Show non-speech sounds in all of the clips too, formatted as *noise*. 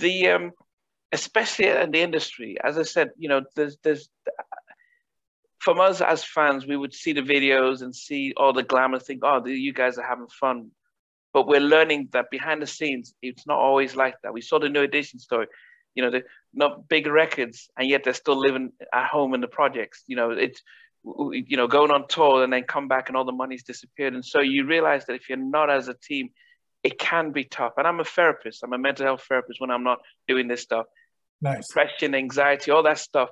the um, especially in the industry, as I said, you know, there's there's from us as fans, we would see the videos and see all the glamour, think, oh, you guys are having fun. But we're learning that behind the scenes, it's not always like that. We saw the New Edition story, you know, they're not big records, and yet they're still living at home in the projects. You know, it's you know going on tour and then come back and all the money's disappeared. And so you realize that if you're not as a team, it can be tough. And I'm a therapist. I'm a mental health therapist when I'm not doing this stuff. Nice. Depression, anxiety, all that stuff.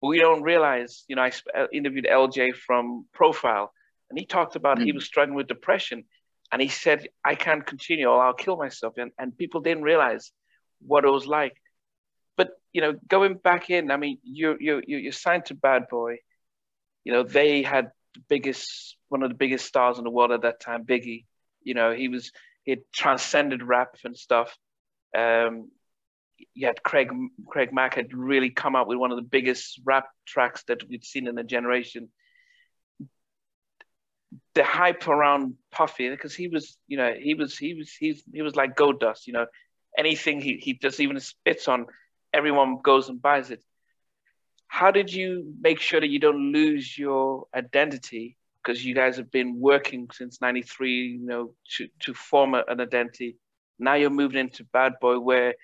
But we don't realize, you know, I uh, interviewed LJ from Profyle, and he talked about mm-hmm. he was struggling with depression. And he said, I can't continue or I'll kill myself. And, and people didn't realize what it was like. But, you know, going back in, I mean, you're, you're, you're signed to Bad Boy. You know, they had the biggest, one of the biggest stars in the world at that time, Biggie. You know, he was, had transcended rap and stuff. Um, yet Craig Craig Mack had really come up with one of the biggest rap tracks that we'd seen in a generation. The hype around Puffy, because he was, you know, he was he was he's he was like gold dust, you know. Anything he he just even spits on, everyone goes and buys it. How did you make sure that you don't lose your identity because you guys have been working since 93 you know to, to form an identity. Now you're moving into bad boy where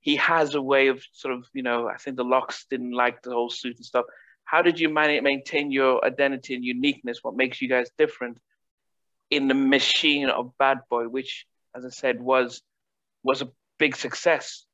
he has a way of sort of you know i think the LOX didn't like the whole suit and stuff. How did you manage maintain your identity and uniqueness? What makes you guys different in the machine of bad boy which as i said was was a big success?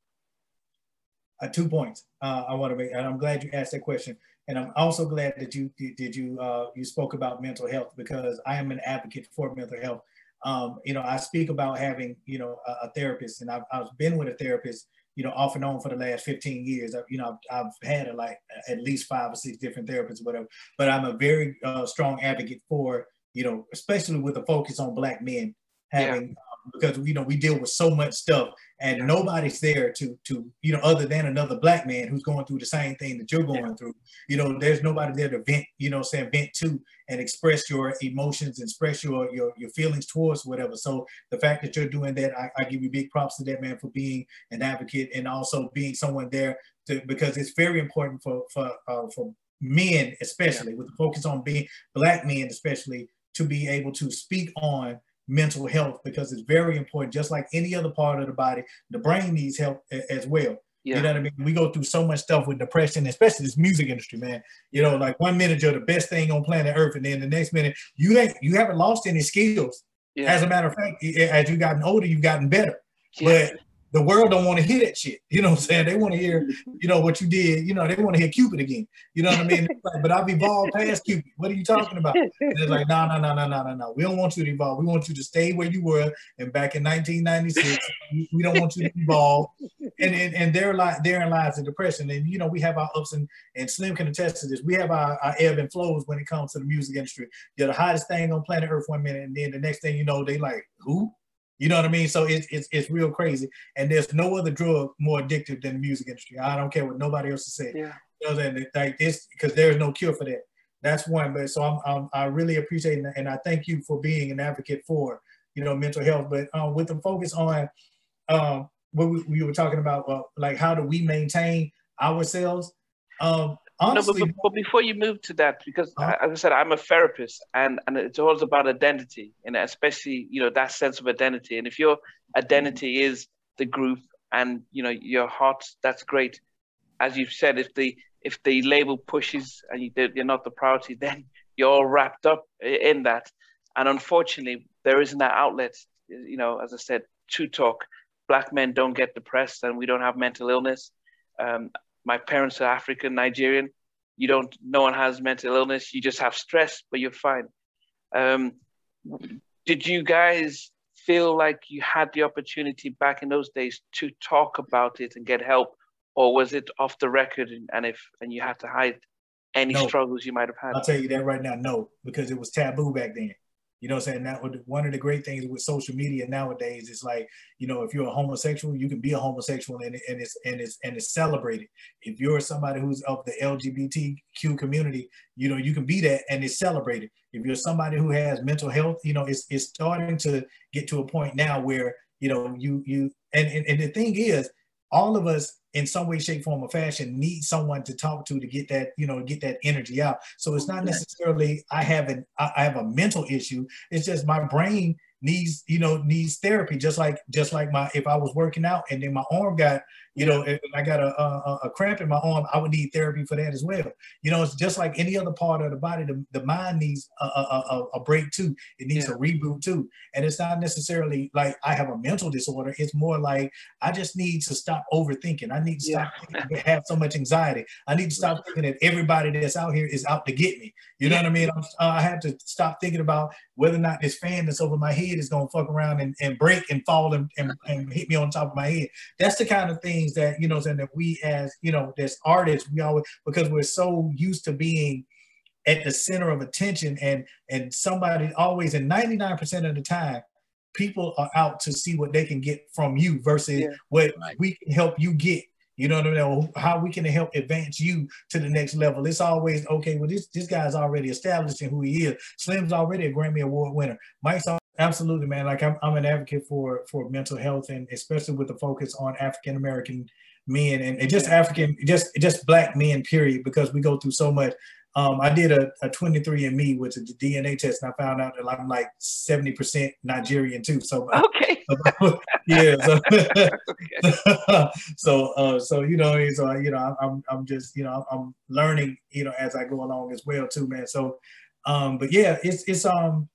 Uh, two points uh, i want to make and i'm glad you asked that question and I'm also glad that you did you uh, you spoke about mental health because I am an advocate for mental health. Um, you know, I speak about having you know a, a therapist, and I've, I've been with a therapist you know off and on for the last 15 years. I've, you know, I've, I've had a, like at least five or six different therapists, whatever. But I'm a very uh, strong advocate for you know, especially with a focus on Black men having because you know we deal with so much stuff and nobody's there to to you know other than another black man who's going through the same thing that you're going yeah. through you know there's nobody there to vent you know saying vent to and express your emotions and express your your, your feelings towards whatever so the fact that you're doing that I, I give you big props to that man for being an advocate and also being someone there to because it's very important for for uh, for men especially yeah. with the focus on being black men especially to be able to speak on mental health because it's very important. Just like any other part of the body, the brain needs help as well. Yeah. You know what I mean? We go through so much stuff with depression, especially this music industry, man. You know, like one minute you're the best thing on planet Earth, and then the next minute you ain't you haven't lost any skills. Yeah. As a matter of fact, as you've gotten older, you've gotten better. Yeah. But the world don't want to hear that shit. You know what I'm saying? They want to hear, you know, what you did. You know, they want to hear Cupid again. You know what I mean? Like, but I've evolved past Cupid. What are you talking about? And it's like, no, no, no, no, no, no, no. We don't want you to evolve. We want you to stay where you were. And back in 1996, we don't want you to evolve. And and, and there li- therein lies the depression. And you know, we have our ups and and Slim can attest to this. We have our, our ebb and flows when it comes to the music industry. You're the hottest thing on planet Earth one minute, and then the next thing you know, they like who? You know what I mean? So it's, it's, it's real crazy. And there's no other drug more addictive than the music industry. I don't care what nobody else is saying. Yeah. You know, and like this, because there's no cure for that. That's one. But so I'm, I'm i really appreciate it. And I thank you for being an advocate for, you know, mental health. But um, with the focus on um, what we, we were talking about, uh, like how do we maintain ourselves? Um, Honestly, no, but, but, before you move to that, because uh-huh. as I said, I'm a therapist, and and it's always about identity, and especially you know that sense of identity. And if your identity is the group, and you know your heart, that's great. As you've said, if the if the label pushes and you, you're not the priority, *laughs* then you're all wrapped up in that. And unfortunately, there isn't that outlet. You know, as I said, to talk. Black men don't get depressed, and we don't have mental illness. Um, my parents are African, Nigerian. You don't, no one has mental illness. You just have stress, but you're fine. Um, did you guys feel like you had the opportunity back in those days to talk about it and get help, or was it off the record and, and if and you had to hide any no. struggles you might have had? I'll tell you that right now, no, because it was taboo back then. You know I'm saying? That one of the great things with social media nowadays is like, you know, if you're a homosexual, you can be a homosexual and, and it's and it's and it's celebrated. If you're somebody who's of the LGBTQ community, you know, you can be that and it's celebrated. If you're somebody who has mental health, you know, it's it's starting to get to a point now where you know, you you and, and, and the thing is, all of us in some way, shape, form, or fashion need someone to talk to to get that, you know, get that energy out. So it's not necessarily I have an I have a mental issue. It's just my brain needs you know needs therapy just like just like my if i was working out and then my arm got you know if i got a, a, a cramp in my arm i would need therapy for that as well. You know it's just like any other part of the body the, the mind needs a, a, a break too. It needs yeah. a reboot too. And it's not necessarily like i have a mental disorder. It's more like i just need to stop overthinking. I need to stop yeah. have so much anxiety. I need to stop thinking that everybody that's out here is out to get me. You know what i mean? I'm, uh, i have to stop thinking about whether or not this fan that's over my head is going to fuck around and, and break and fall and, and, and, hit me on top of my head. That's the kind of things that, you know, and that we as, you know, as artists, we always, because we're so used to being at the center of attention and, and somebody always, and 99% of the time, people are out to see what they can get from you versus yeah. what right. we can help you get you know what I mean? How we can help advance you to the next level. It's always okay. Well, this this guy's already established in who he is. Slim's already a Grammy Award winner. Mike's absolutely man. Like I'm, I'm an advocate for for mental health and especially with the focus on African American men and, and just African, just just black men. Period. Because we go through so much. Um, I did a, a 23andMe, which is the DNA test, and I found out that I'm like 70% Nigerian too. So okay, *laughs* yeah. So, *laughs* *laughs* so, uh, so you know, so you know, I'm I'm just you know I'm learning you know as I go along as well too, man. So, um, but yeah, it's it's um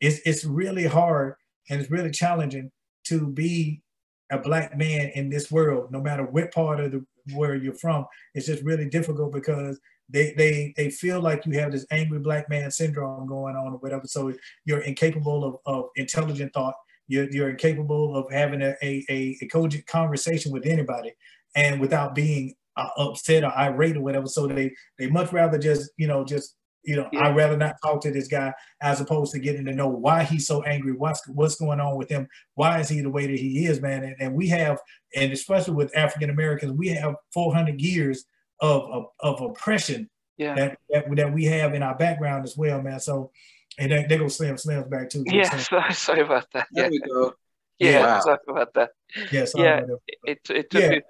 it's it's really hard and it's really challenging to be a black man in this world, no matter what part of the where you're from. It's just really difficult because they they they feel like you have this angry black man syndrome going on or whatever. So you're incapable of, of intelligent thought. You're, you're incapable of having a, a, a cogent conversation with anybody and without being uh, upset or irate or whatever. So they they much rather just you know just you know yeah. I'd rather not talk to this guy as opposed to getting to know why he's so angry. What's what's going on with him? Why is he the way that he is, man? And, and we have and especially with African Americans, we have 400 years of, of, of oppression yeah. that, that, that we have in our background as well, man. So, and they, they go slam Slim's back too. Yeah, *laughs* sorry, sorry about that. Yeah. We go. Yeah, wow. sorry about that. Yeah, yeah. It, it, it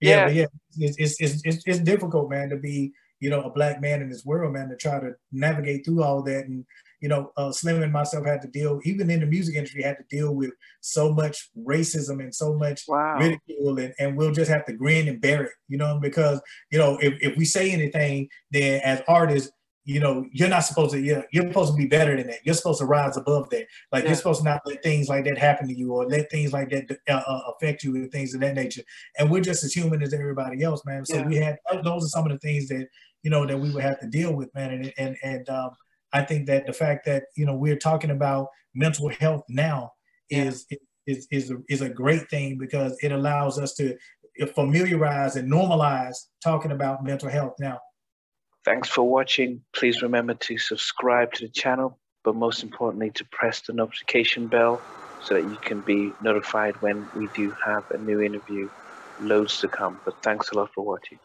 yeah. yeah, yeah, yeah. It's, it's, it's, it's difficult, man, to be you know a black man in this world, man, to try to navigate through all that and you know, uh, Slim and myself had to deal, even in the music industry, had to deal with so much racism and so much wow. ridicule, and, and we'll just have to grin and bear it, you know, because, you know, if, if we say anything, then as artists, you know, you're not supposed to, you're, you're supposed to be better than that. You're supposed to rise above that. Like yeah. you're supposed to not let things like that happen to you or let things like that uh, uh, affect you and things of that nature. And we're just as human as everybody else, man. So yeah. we had, those are some of the things that, you know, that we would have to deal with, man. And, and, and, um, I think that the fact that you know we're talking about mental health now is yeah. is is a, is a great thing because it allows us to familiarize and normalize talking about mental health now. Thanks for watching. Please remember to subscribe to the channel, but most importantly to press the notification bell so that you can be notified when we do have a new interview. Loads to come, but thanks a lot for watching.